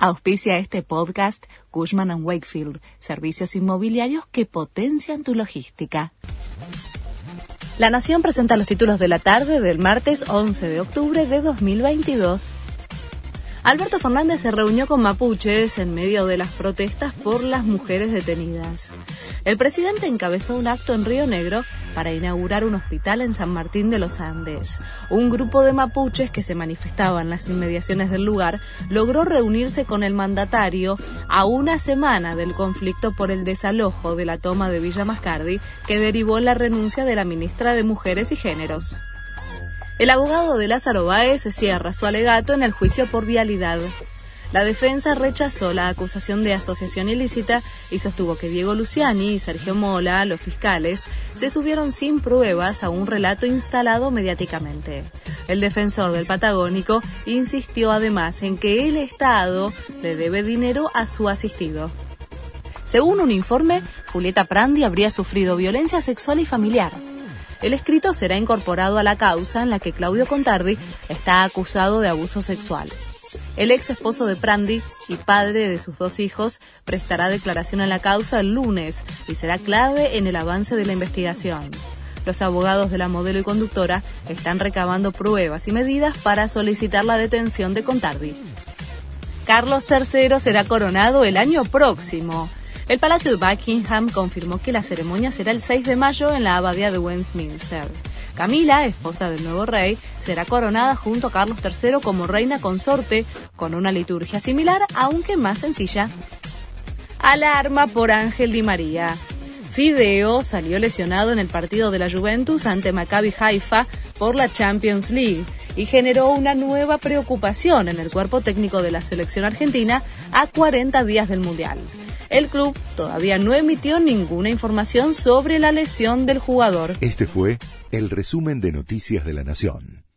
Auspicia este podcast Cushman ⁇ Wakefield, servicios inmobiliarios que potencian tu logística. La Nación presenta los títulos de la tarde del martes 11 de octubre de 2022. Alberto Fernández se reunió con mapuches en medio de las protestas por las mujeres detenidas. El presidente encabezó un acto en Río Negro para inaugurar un hospital en San Martín de los Andes. Un grupo de mapuches que se manifestaba en las inmediaciones del lugar logró reunirse con el mandatario a una semana del conflicto por el desalojo de la toma de Villa Mascardi que derivó la renuncia de la ministra de Mujeres y Géneros. El abogado de Lázaro Báez cierra su alegato en el juicio por vialidad. La defensa rechazó la acusación de asociación ilícita y sostuvo que Diego Luciani y Sergio Mola, los fiscales, se subieron sin pruebas a un relato instalado mediáticamente. El defensor del Patagónico insistió además en que el Estado le debe dinero a su asistido. Según un informe, Julieta Prandi habría sufrido violencia sexual y familiar. El escrito será incorporado a la causa en la que Claudio Contardi está acusado de abuso sexual. El ex esposo de Prandi y padre de sus dos hijos prestará declaración en la causa el lunes y será clave en el avance de la investigación. Los abogados de la modelo y conductora están recabando pruebas y medidas para solicitar la detención de Contardi. Carlos III será coronado el año próximo. El Palacio de Buckingham confirmó que la ceremonia será el 6 de mayo en la Abadía de Westminster. Camila, esposa del nuevo rey, será coronada junto a Carlos III como reina consorte, con una liturgia similar, aunque más sencilla. Alarma por Ángel Di María. Fideo salió lesionado en el partido de la Juventus ante Maccabi Haifa por la Champions League y generó una nueva preocupación en el cuerpo técnico de la selección argentina a 40 días del Mundial. El club todavía no emitió ninguna información sobre la lesión del jugador. Este fue el resumen de Noticias de la Nación.